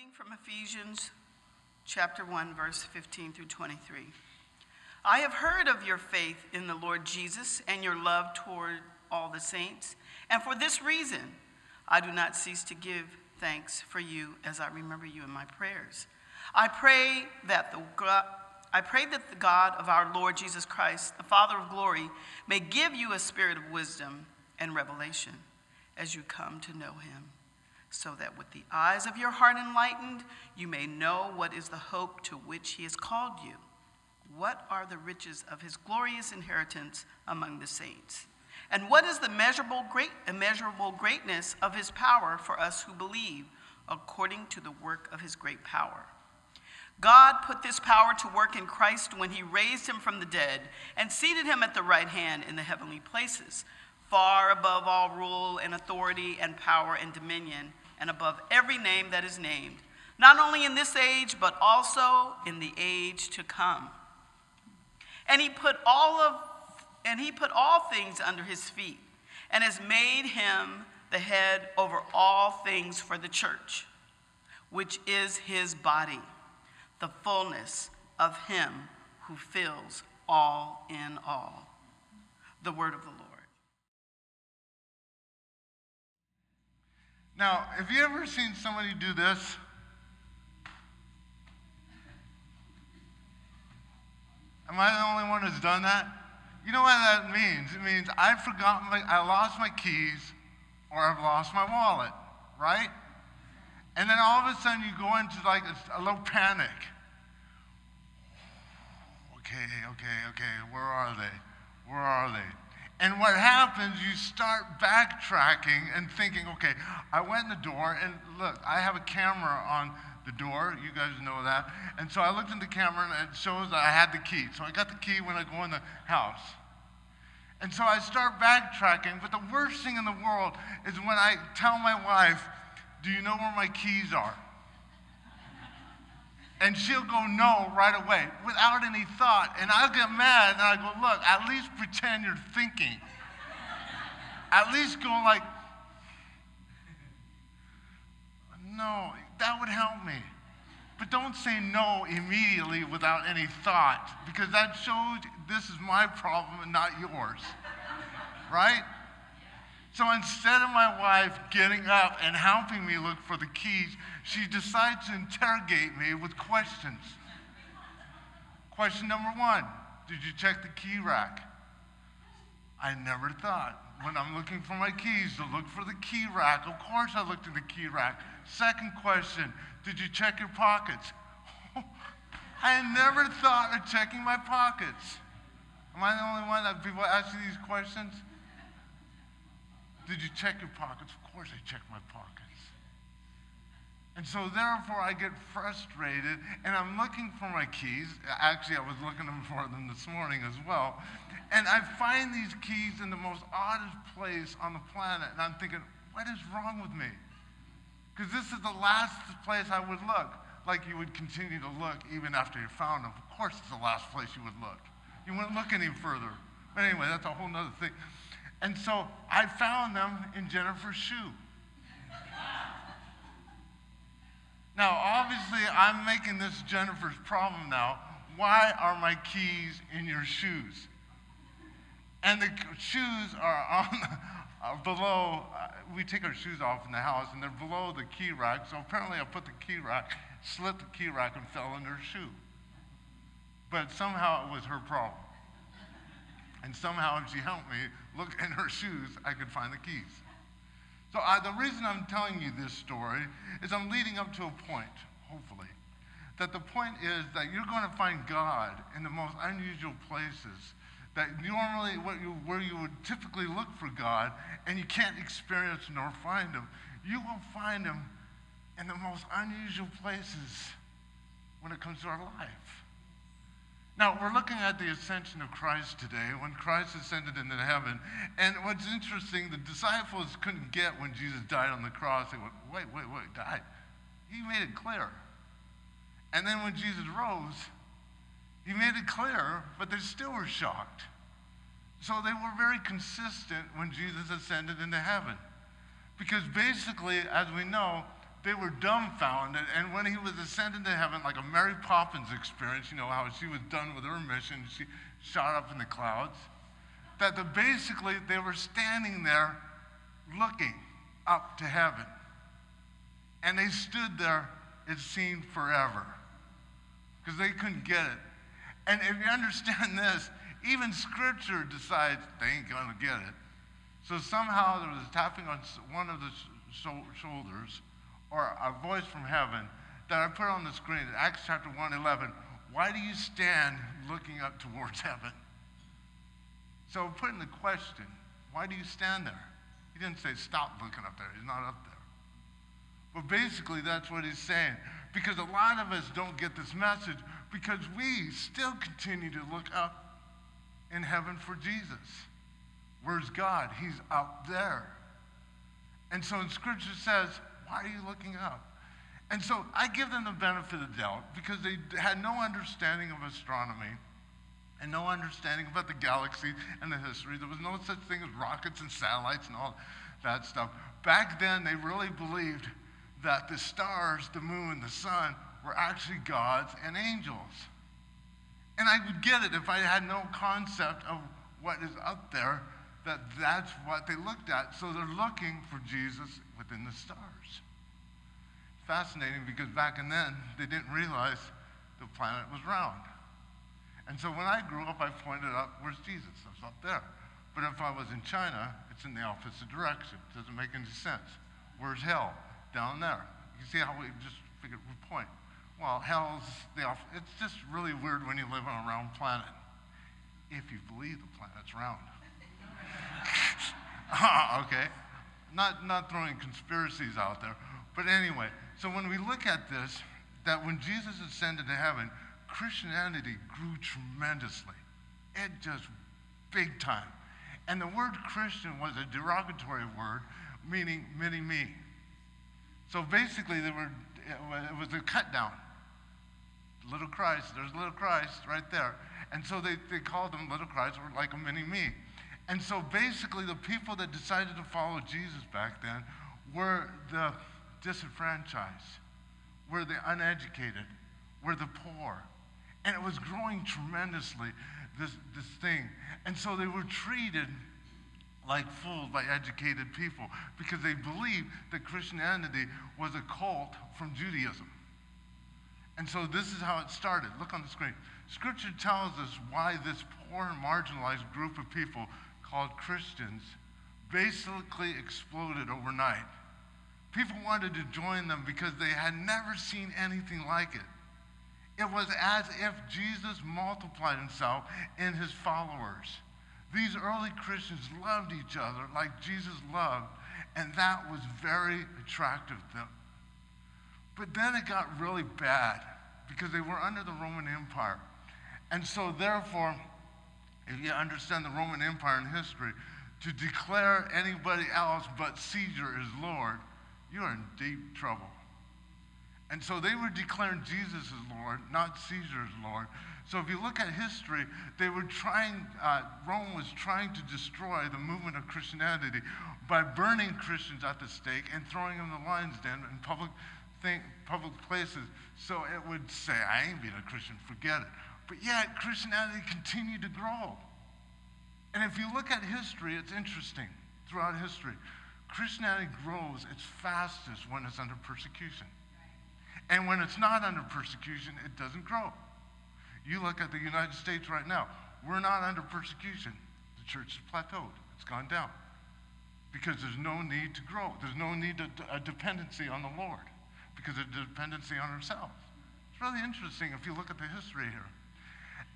reading from Ephesians chapter 1, verse 15 through 23. I have heard of your faith in the Lord Jesus and your love toward all the saints, and for this reason I do not cease to give thanks for you as I remember you in my prayers. I pray that the God, I pray that the God of our Lord Jesus Christ, the Father of glory, may give you a spirit of wisdom and revelation as you come to know him so that with the eyes of your heart enlightened, you may know what is the hope to which he has called you. What are the riches of his glorious inheritance among the saints? And what is the measurable great immeasurable greatness of his power for us who believe, according to the work of his great power? God put this power to work in Christ when he raised him from the dead and seated him at the right hand in the heavenly places, far above all rule and authority and power and dominion and above every name that is named, not only in this age, but also in the age to come. And he put all of and he put all things under his feet, and has made him the head over all things for the church, which is his body, the fullness of him who fills all in all. The word of the Lord. Now, have you ever seen somebody do this? Am I the only one who's done that? You know what that means? It means I've forgotten my, I lost my keys or I've lost my wallet, right? And then all of a sudden you go into like a, a little panic. Okay, okay, okay, where are they? Where are they? And what happens, you start backtracking and thinking, okay, I went in the door, and look, I have a camera on the door. You guys know that. And so I looked in the camera, and it shows that I had the key. So I got the key when I go in the house. And so I start backtracking. But the worst thing in the world is when I tell my wife, Do you know where my keys are? And she'll go, no, right away, without any thought. And I'll get mad and I go, look, at least pretend you're thinking. at least go like, no, that would help me. But don't say no immediately without any thought, because that shows this is my problem and not yours. right? So instead of my wife getting up and helping me look for the keys, she decides to interrogate me with questions. Question number one Did you check the key rack? I never thought when I'm looking for my keys to look for the key rack. Of course, I looked in the key rack. Second question Did you check your pockets? I never thought of checking my pockets. Am I the only one that people ask these questions? Did you check your pockets? Of course, I checked my pockets. And so, therefore, I get frustrated and I'm looking for my keys. Actually, I was looking for them this morning as well. And I find these keys in the most oddest place on the planet. And I'm thinking, what is wrong with me? Because this is the last place I would look. Like you would continue to look even after you found them. Of course, it's the last place you would look. You wouldn't look any further. But anyway, that's a whole other thing. And so I found them in Jennifer's shoe. Now, obviously, I'm making this Jennifer's problem now. Why are my keys in your shoes? And the shoes are on are below. Uh, we take our shoes off in the house, and they're below the key rack. So apparently, I put the key rack, slit the key rack, and fell in her shoe. But somehow it was her problem. And somehow, if she helped me look in her shoes, I could find the keys. So, the reason I'm telling you this story is I'm leading up to a point, hopefully, that the point is that you're going to find God in the most unusual places. That normally, you, where you would typically look for God, and you can't experience nor find Him, you will find Him in the most unusual places when it comes to our life. Now, we're looking at the ascension of Christ today, when Christ ascended into heaven. And what's interesting, the disciples couldn't get when Jesus died on the cross. They went, wait, wait, wait, died. He made it clear. And then when Jesus rose, he made it clear, but they still were shocked. So they were very consistent when Jesus ascended into heaven. Because basically, as we know, they were dumbfounded. And when he was ascended to heaven, like a Mary Poppins experience, you know, how she was done with her mission, she shot up in the clouds, that the, basically they were standing there looking up to heaven. And they stood there, it seemed forever, because they couldn't get it. And if you understand this, even Scripture decides they ain't going to get it. So somehow there was a tapping on one of the shoulders or a voice from heaven that I put on the screen Acts chapter 1 11. Why do you stand looking up towards heaven? So I'm putting the question, why do you stand there? He didn't say stop looking up there. He's not up there. But basically, that's what he's saying. Because a lot of us don't get this message because we still continue to look up in heaven for Jesus. Where's God? He's up there. And so in Scripture says, why are you looking up? And so I give them the benefit of the doubt because they had no understanding of astronomy and no understanding about the galaxy and the history. There was no such thing as rockets and satellites and all that stuff. Back then, they really believed that the stars, the moon, the sun were actually gods and angels. And I would get it if I had no concept of what is up there, that that's what they looked at. So they're looking for Jesus within the stars. Fascinating because back in then, they didn't realize the planet was round. And so when I grew up, I pointed out, where's Jesus? It's up there. But if I was in China, it's in the opposite direction. It doesn't make any sense. Where's hell? Down there. You see how we just figured we point well, hell's the off. It's just really weird when you live on a round planet. If you believe the planet's round. okay. Not, not throwing conspiracies out there. But anyway, so when we look at this, that when Jesus ascended to heaven, Christianity grew tremendously. It just big time. And the word Christian was a derogatory word, meaning mini me. So basically, they were, it was a cut down little Christ, there's little Christ right there. And so they, they called them little Christ or like a mini me. And so basically, the people that decided to follow Jesus back then were the disenfranchised, were the uneducated, were the poor. And it was growing tremendously, this, this thing. And so they were treated like fools by educated people because they believed that Christianity was a cult from Judaism. And so this is how it started. Look on the screen. Scripture tells us why this poor marginalized group of people called Christians basically exploded overnight. People wanted to join them because they had never seen anything like it. It was as if Jesus multiplied himself in his followers. These early Christians loved each other like Jesus loved, and that was very attractive to them. But then it got really bad because they were under the Roman Empire. And so, therefore, if you understand the Roman Empire in history, to declare anybody else but Caesar is Lord, you are in deep trouble. And so they were declaring Jesus as Lord, not Caesar as Lord. So if you look at history, they were trying, uh, Rome was trying to destroy the movement of Christianity by burning Christians at the stake and throwing them in the lion's den in public think, public places. So it would say, I ain't being a Christian, forget it. But yet, Christianity continued to grow. And if you look at history, it's interesting throughout history. Christianity grows its fastest when it's under persecution. And when it's not under persecution, it doesn't grow. You look at the United States right now, we're not under persecution. The church has plateaued, it's gone down. Because there's no need to grow, there's no need to a dependency on the Lord because of dependency on ourselves. It's really interesting if you look at the history here.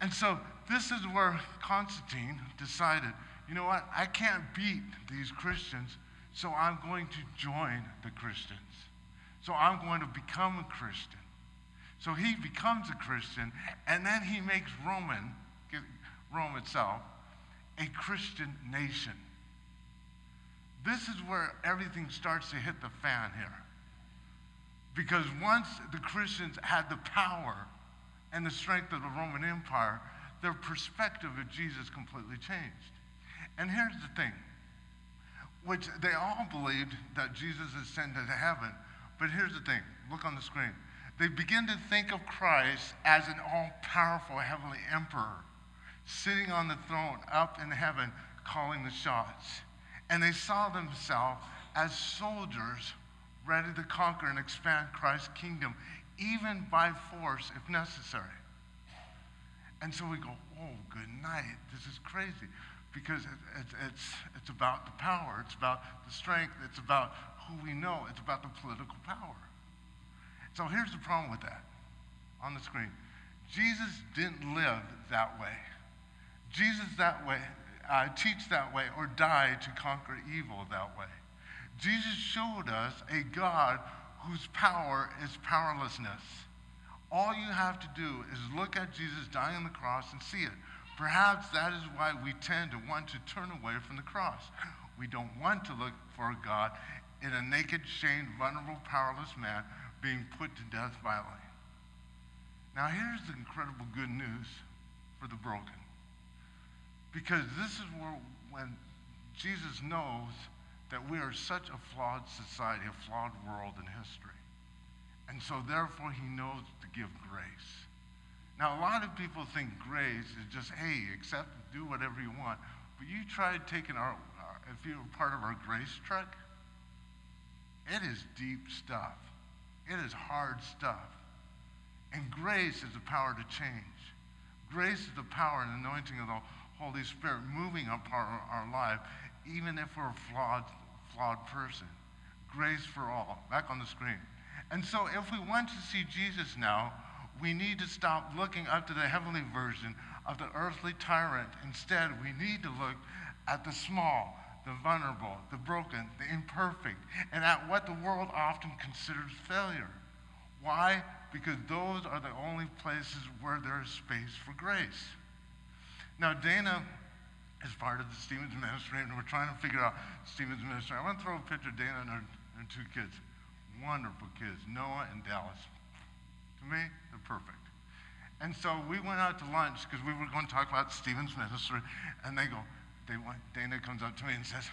And so this is where Constantine decided, you know what, I can't beat these Christians, so I'm going to join the Christians. So I'm going to become a Christian. So he becomes a Christian, and then he makes Roman, Rome itself, a Christian nation. This is where everything starts to hit the fan here. Because once the Christians had the power and the strength of the Roman Empire, their perspective of Jesus completely changed. And here's the thing which they all believed that Jesus ascended to heaven, But here's the thing look on the screen. They begin to think of Christ as an all powerful heavenly emperor sitting on the throne up in heaven calling the shots. And they saw themselves as soldiers ready to conquer and expand Christ's kingdom, even by force if necessary. And so we go, oh, good night. This is crazy because it, it, it's, it's about the power, it's about the strength, it's about who we know, it's about the political power. So here's the problem with that on the screen Jesus didn't live that way. Jesus that way, uh, teach that way, or die to conquer evil that way. Jesus showed us a God whose power is powerlessness. All you have to do is look at Jesus dying on the cross and see it. Perhaps that is why we tend to want to turn away from the cross. We don't want to look for God in a naked, shamed, vulnerable, powerless man being put to death violently. Now, here's the incredible good news for the broken. Because this is where, when Jesus knows that we are such a flawed society, a flawed world in history. And so, therefore, he knows to give grace. Now, a lot of people think grace is just, hey, accept, do whatever you want. But you tried taking our, uh, if you were part of our grace truck, it is deep stuff. It is hard stuff. And grace is the power to change. Grace is the power and anointing of the Holy Spirit moving upon our, life, even if we're a flawed, flawed person. Grace for all. Back on the screen. And so, if we want to see Jesus now, we need to stop looking up to the heavenly version of the earthly tyrant. Instead, we need to look at the small, the vulnerable, the broken, the imperfect, and at what the world often considers failure. Why? Because those are the only places where there is space for grace. Now, Dana is part of the Stephen's ministry, and we're trying to figure out Stephen's ministry. I want to throw a picture of Dana and her, her two kids. Wonderful kids, Noah and Dallas. To me, they're perfect. And so we went out to lunch because we were going to talk about Stephen's ministry, and they go, they want, Dana comes up to me and says,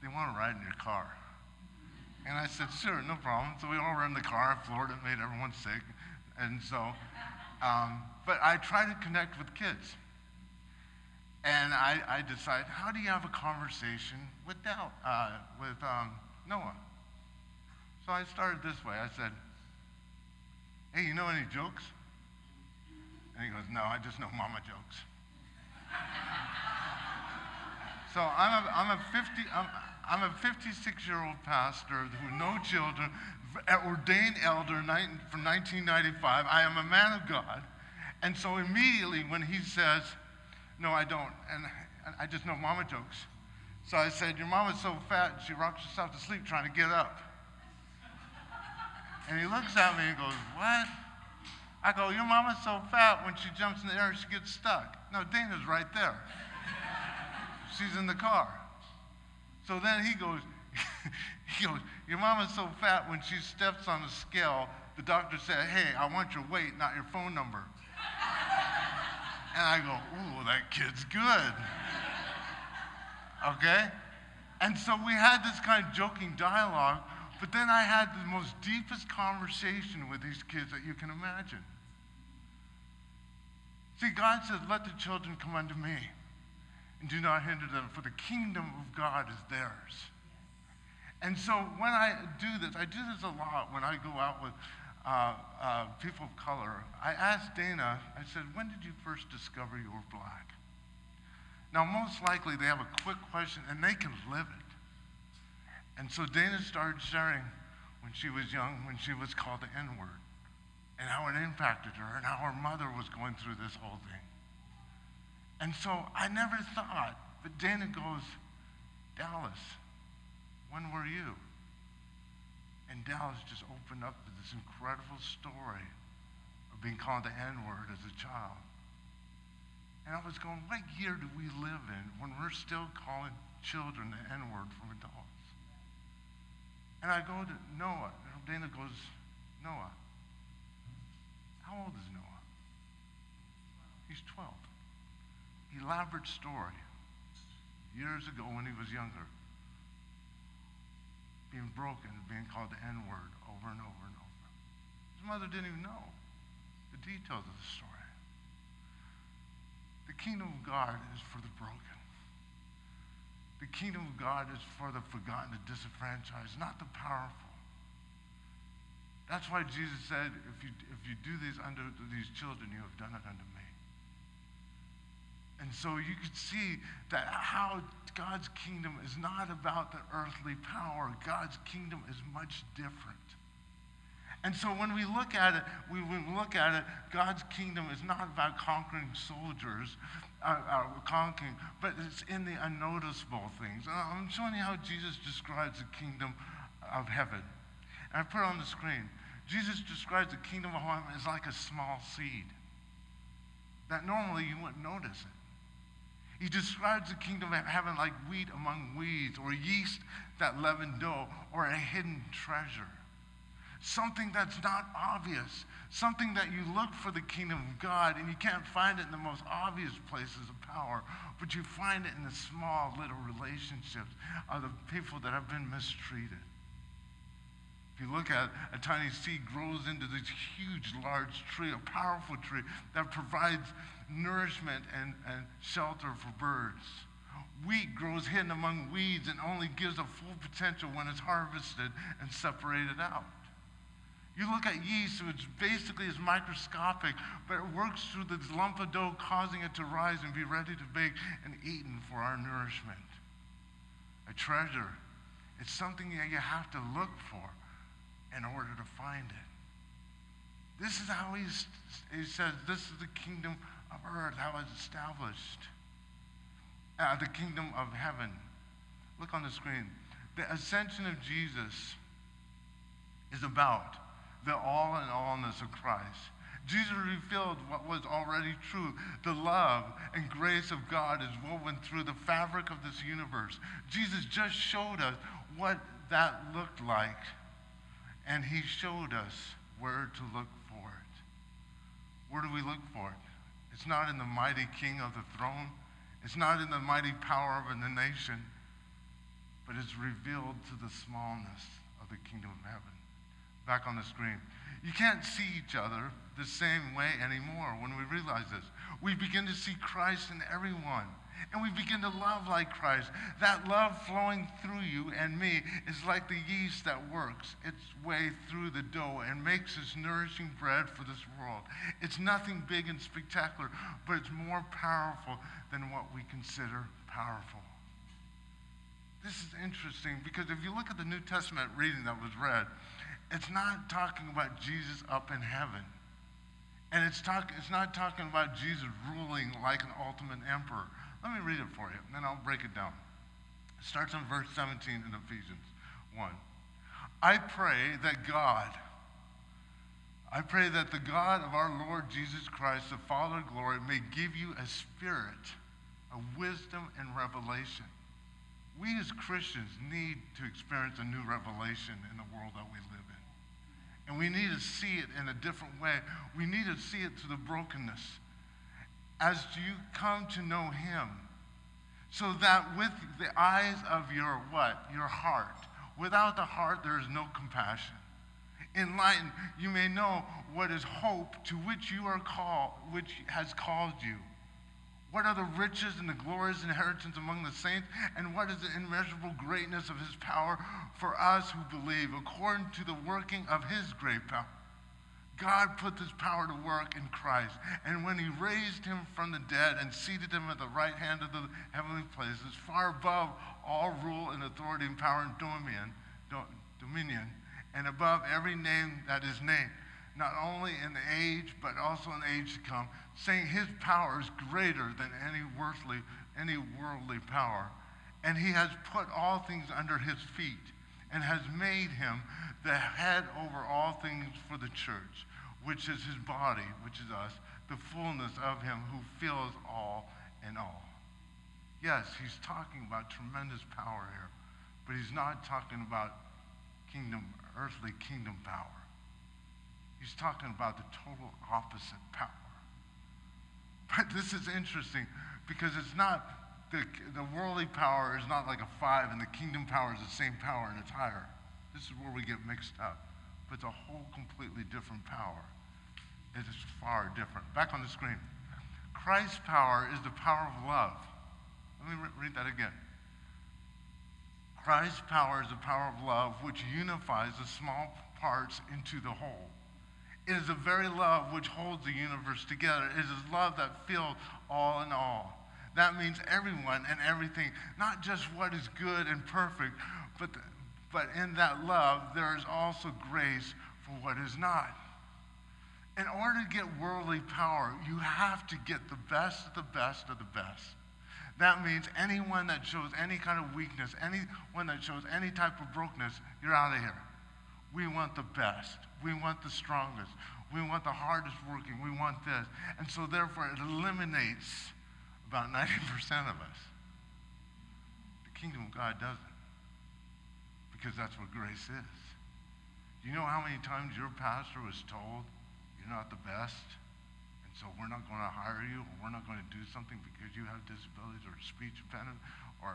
they want to ride in your car. And I said, sure, no problem. So we all were in the car. Florida made everyone sick. And so, um, but I try to connect with kids. And I, I decide, how do you have a conversation with, Del, uh, with um, Noah? So I started this way. I said, hey, you know any jokes? And he goes, no, I just know mama jokes. so I'm a, I'm a 50, I'm, I'm a 56 year old pastor who no children, ordained elder from 1995. I am a man of God. And so immediately when he says, no, I don't. And, and I just know mama jokes. So I said, Your mama's so fat, she rocks herself to sleep trying to get up. And he looks at me and goes, What? I go, Your mama's so fat, when she jumps in the air, she gets stuck. No, Dana's right there. She's in the car. So then he goes, he goes, Your mama's so fat, when she steps on the scale, the doctor said, Hey, I want your weight, not your phone number. And I go, ooh, that kid's good. Okay? And so we had this kind of joking dialogue, but then I had the most deepest conversation with these kids that you can imagine. See, God says, let the children come unto me and do not hinder them, for the kingdom of God is theirs. And so when I do this, I do this a lot when I go out with uh, uh, people of color, I asked Dana, I said, when did you first discover you were black? Now, most likely they have a quick question and they can live it. And so Dana started sharing when she was young, when she was called the N word, and how it impacted her, and how her mother was going through this whole thing. And so I never thought, but Dana goes, Dallas, when were you? And Dallas just opened up to this incredible story of being called the N word as a child. And I was going, what year do we live in when we're still calling children the N word from adults? And I go to Noah. And Dana goes, Noah. How old is Noah? He's 12. Elaborate story. Years ago when he was younger being broken, being called the N word over and over and over. His mother didn't even know the details of the story. The kingdom of God is for the broken. The kingdom of God is for the forgotten, the disenfranchised, not the powerful. That's why Jesus said, if you, if you do these unto these children, you have done it unto me. And so you could see that how God's kingdom is not about the earthly power. God's kingdom is much different. And so when we look at it, we, we look at it, God's kingdom is not about conquering soldiers, uh, uh, conquering, but it's in the unnoticeable things. I'm showing you how Jesus describes the kingdom of heaven. And I put on the screen. Jesus describes the kingdom of heaven as like a small seed that normally you wouldn't notice it. He describes the kingdom of heaven like wheat among weeds, or yeast that leaven dough, or a hidden treasure. Something that's not obvious, something that you look for the kingdom of God and you can't find it in the most obvious places of power, but you find it in the small little relationships of the people that have been mistreated. If you look at a tiny seed grows into this huge, large tree, a powerful tree that provides nourishment and, and shelter for birds. Wheat grows hidden among weeds and only gives a full potential when it's harvested and separated out. You look at yeast, which basically is microscopic, but it works through this lump of dough, causing it to rise and be ready to bake and eaten for our nourishment. A treasure. It's something that you have to look for in order to find it. This is how he's, he says, this is the kingdom of earth, how it's established. Uh, the kingdom of heaven. Look on the screen. The ascension of Jesus is about the all in allness of Christ. Jesus revealed what was already true. The love and grace of God is woven through the fabric of this universe. Jesus just showed us what that looked like, and he showed us where to look for it. Where do we look for it? It's not in the mighty king of the throne, it's not in the mighty power of the nation, but it's revealed to the smallness of the kingdom of heaven back on the screen. You can't see each other the same way anymore when we realize this. We begin to see Christ in everyone, and we begin to love like Christ. That love flowing through you and me is like the yeast that works its way through the dough and makes us nourishing bread for this world. It's nothing big and spectacular, but it's more powerful than what we consider powerful. This is interesting because if you look at the New Testament reading that was read, it's not talking about Jesus up in heaven. And it's, talk, it's not talking about Jesus ruling like an ultimate emperor. Let me read it for you, and then I'll break it down. It starts in verse 17 in Ephesians 1. I pray that God, I pray that the God of our Lord Jesus Christ, the Father of glory, may give you a spirit of wisdom and revelation. We as Christians need to experience a new revelation in the world that we live in. And we need to see it in a different way. We need to see it through the brokenness. As you come to know Him, so that with the eyes of your what? Your heart. Without the heart, there is no compassion. Enlightened, you may know what is hope to which you are called, which has called you what are the riches and the glorious inheritance among the saints? And what is the immeasurable greatness of his power for us who believe, according to the working of his great power? God put this power to work in Christ. And when he raised him from the dead and seated him at the right hand of the heavenly places, far above all rule and authority and power and dominion, dominion, and above every name that is named not only in the age, but also in the age to come, saying his power is greater than any worldly, any worldly power. And he has put all things under his feet and has made him the head over all things for the church, which is his body, which is us, the fullness of him who fills all in all. Yes, he's talking about tremendous power here, but he's not talking about kingdom, earthly kingdom power. He's talking about the total opposite power. But this is interesting because it's not, the, the worldly power is not like a five, and the kingdom power is the same power and it's higher. This is where we get mixed up. But it's a whole completely different power. It is far different. Back on the screen. Christ's power is the power of love. Let me re- read that again. Christ's power is the power of love which unifies the small parts into the whole. It is the very love which holds the universe together. It is love that fills all in all. That means everyone and everything, not just what is good and perfect, but, but in that love, there is also grace for what is not. In order to get worldly power, you have to get the best of the best of the best. That means anyone that shows any kind of weakness, anyone that shows any type of brokenness, you're out of here. We want the best. We want the strongest. We want the hardest working. We want this. And so, therefore, it eliminates about 90% of us. The kingdom of God doesn't. Because that's what grace is. Do you know how many times your pastor was told you're not the best? And so we're not going to hire you or we're not going to do something because you have disabilities or speech impediment or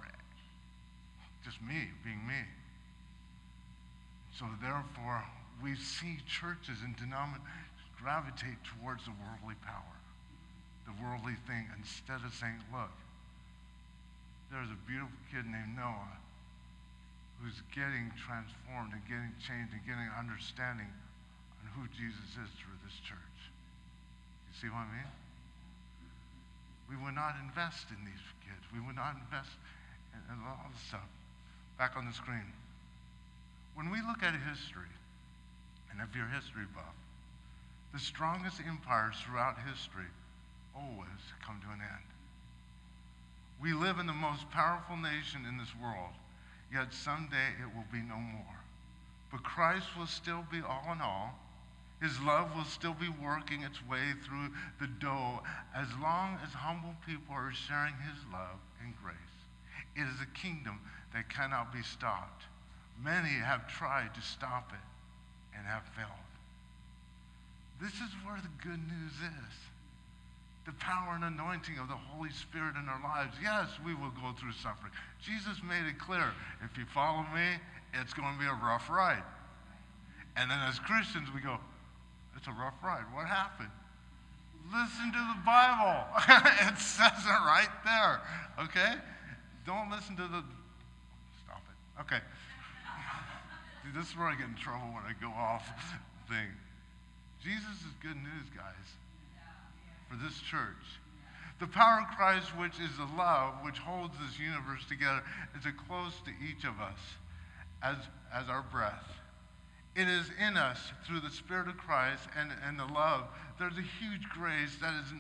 just me being me. So therefore, we see churches and denominations gravitate towards the worldly power, the worldly thing, instead of saying, look, there's a beautiful kid named Noah who's getting transformed and getting changed and getting understanding on who Jesus is through this church. You see what I mean? We would not invest in these kids. We would not invest in, in all the stuff. Back on the screen. When we look at history, and if you're history buff, the strongest empires throughout history always come to an end. We live in the most powerful nation in this world, yet someday it will be no more. But Christ will still be all in all. His love will still be working its way through the dough as long as humble people are sharing his love and grace. It is a kingdom that cannot be stopped. Many have tried to stop it and have failed. This is where the good news is. The power and anointing of the Holy Spirit in our lives. Yes, we will go through suffering. Jesus made it clear if you follow me, it's going to be a rough ride. And then as Christians, we go, it's a rough ride. What happened? Listen to the Bible. it says it right there. Okay? Don't listen to the. Stop it. Okay. See, this is where I get in trouble when I go off thing. Jesus is good news, guys, for this church. The power of Christ, which is the love which holds this universe together, is as close to each of us as, as our breath. It is in us through the Spirit of Christ and, and the love. There's a huge grace that is,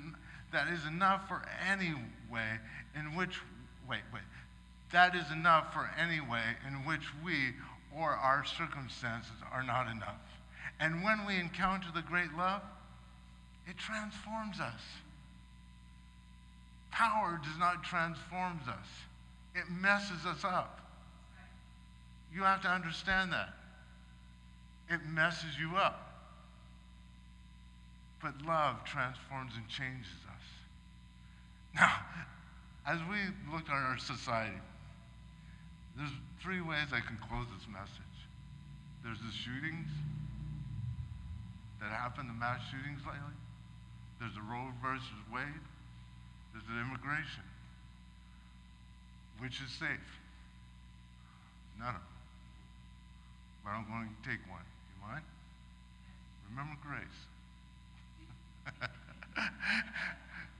that is enough for any way in which, wait, wait, that is enough for any way in which we or our circumstances are not enough. And when we encounter the great love, it transforms us. Power does not transform us, it messes us up. You have to understand that. It messes you up. But love transforms and changes us. Now, as we look at our society, there's three ways I can close this message. There's the shootings that happened, the mass shootings lately. There's the Roe versus Wade. There's the immigration. Which is safe? None of them. But I'm going to take one. You mind? Remember grace.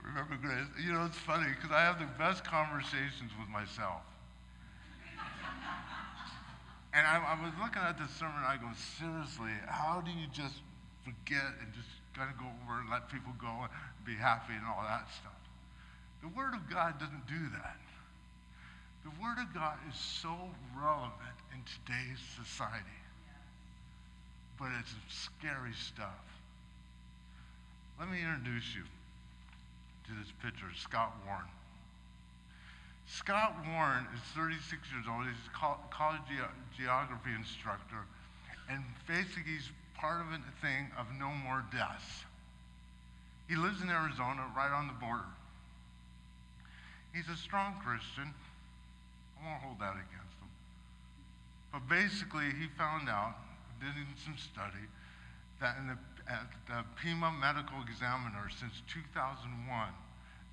Remember grace. You know, it's funny because I have the best conversations with myself. And I, I, was looking at this sermon, I go, seriously, how do you just forget and just kind to go over and let people go and be happy and all that stuff? The Word of God doesn't do that. The Word of God is so relevant in today's society, but it's scary stuff. Let me introduce you to this picture, Scott Warren. Scott Warren is 36 years old. He's a college ge- geography instructor. And basically, he's part of a thing of no more deaths. He lives in Arizona, right on the border. He's a strong Christian. I won't hold that against him. But basically, he found out, did some study, that in the, at the Pima Medical Examiner since 2001,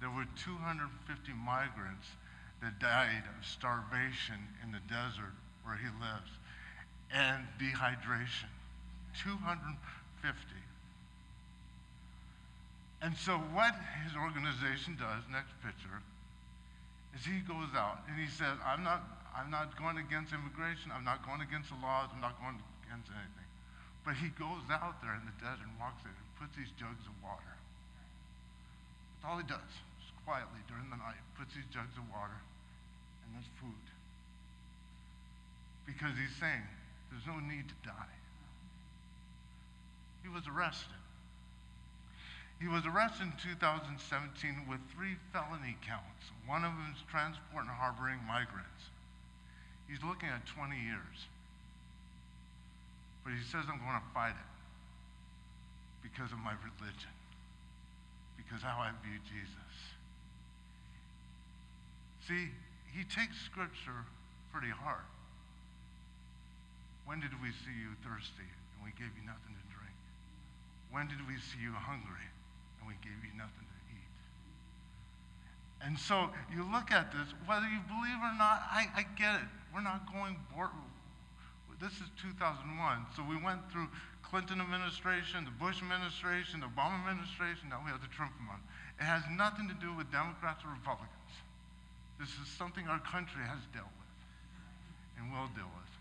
there were 250 migrants that died of starvation in the desert where he lives and dehydration. 250. And so, what his organization does, next picture, is he goes out and he says, I'm not, I'm not going against immigration, I'm not going against the laws, I'm not going against anything. But he goes out there in the desert and walks there and puts these jugs of water. That's all he does, just quietly during the night, puts these jugs of water and there's food. Because he's saying, there's no need to die. He was arrested. He was arrested in 2017 with three felony counts. One of them is transport and harboring migrants. He's looking at 20 years. But he says, I'm going to fight it because of my religion, because how I view Jesus. See, he takes Scripture pretty hard. When did we see you thirsty and we gave you nothing to drink? When did we see you hungry and we gave you nothing to eat? And so you look at this, whether you believe or not, I, I get it. We're not going board. This is 2001. So we went through Clinton administration, the Bush administration, the Obama administration, now we have the Trump one. It has nothing to do with Democrats or Republicans. This is something our country has dealt with and will deal with.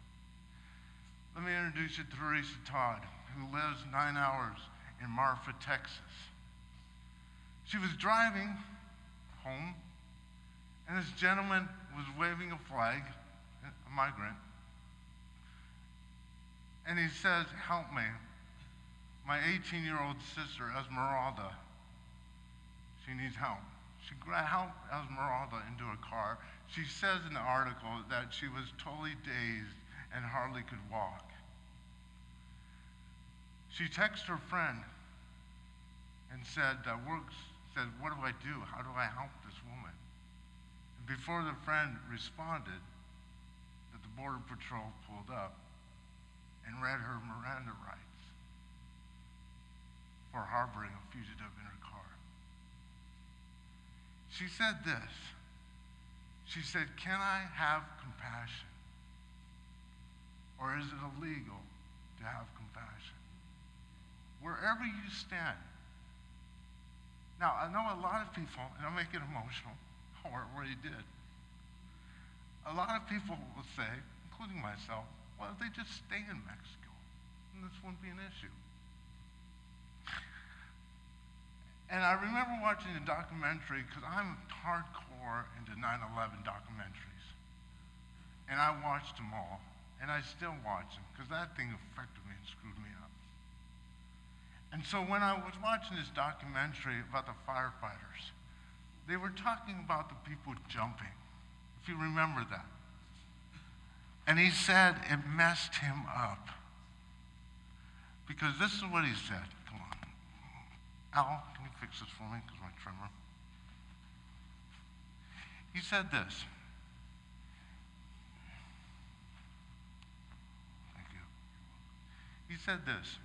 Let me introduce you to Teresa Todd, who lives nine hours in Marfa, Texas. She was driving home, and this gentleman was waving a flag, a migrant, and he says, Help me. My 18 year old sister, Esmeralda, she needs help. She helped Esmeralda into a car. She says in the article that she was totally dazed and hardly could walk. She texted her friend and said, uh, said, what do I do? How do I help this woman? And before the friend responded, that the Border Patrol pulled up and read her Miranda rights for harboring a fugitive in her car. She said this. She said, Can I have compassion? Or is it illegal to have compassion? Wherever you stand. Now, I know a lot of people, and I'll make it emotional, or what did. A lot of people will say, including myself, well, if they just stay in Mexico, then this wouldn't be an issue. And I remember watching a documentary because I'm hardcore into 9 11 documentaries. And I watched them all, and I still watch them because that thing affected me and screwed me up. And so when I was watching this documentary about the firefighters, they were talking about the people jumping, if you remember that. And he said it messed him up. Because this is what he said. Come on. Al, can you fix this for me? Because my trimmer. He said this. Thank you. He said this.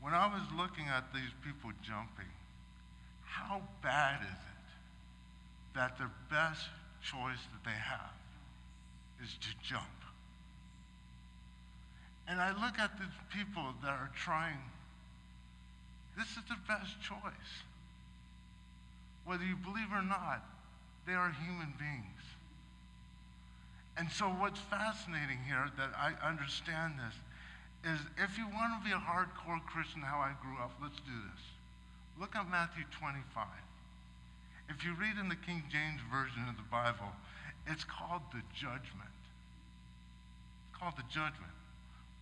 When I was looking at these people jumping, how bad is it that the best choice that they have is to jump. And I look at these people that are trying, this is the best choice. Whether you believe or not, they are human beings. And so, what's fascinating here that I understand this is if you want to be a hardcore Christian, how I grew up, let's do this. Look at Matthew 25. If you read in the King James Version of the Bible, it's called the judgment. It's called the judgment.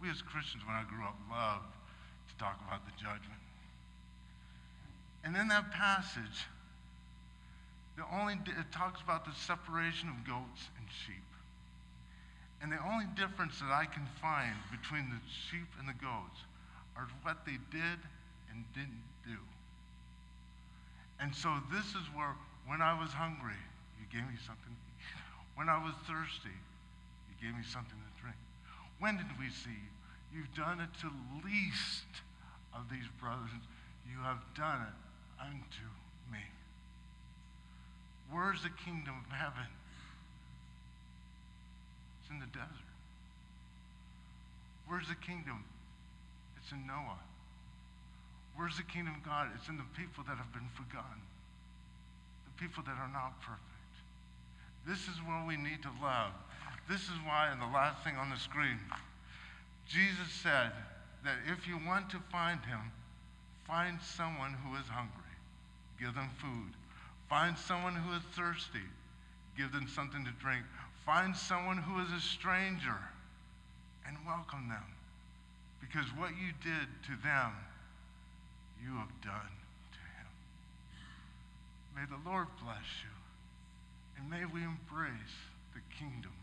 We as Christians, when I grew up, loved to talk about the judgment. And in that passage, the only it talks about the separation of goats and sheep. And the only difference that I can find between the sheep and the goats are what they did and didn't do. And so this is where, when I was hungry, you gave me something to eat. when I was thirsty, you gave me something to drink. When did we see you? You've done it to least of these brothers. You have done it unto me. Where's the kingdom of heaven? It's in the desert. Where's the kingdom? It's in Noah. Where's the kingdom of God? It's in the people that have been forgotten, the people that are not perfect. This is where we need to love. This is why, and the last thing on the screen, Jesus said that if you want to find him, find someone who is hungry, give them food. Find someone who is thirsty, give them something to drink. Find someone who is a stranger and welcome them. Because what you did to them, you have done to him. May the Lord bless you. And may we embrace the kingdom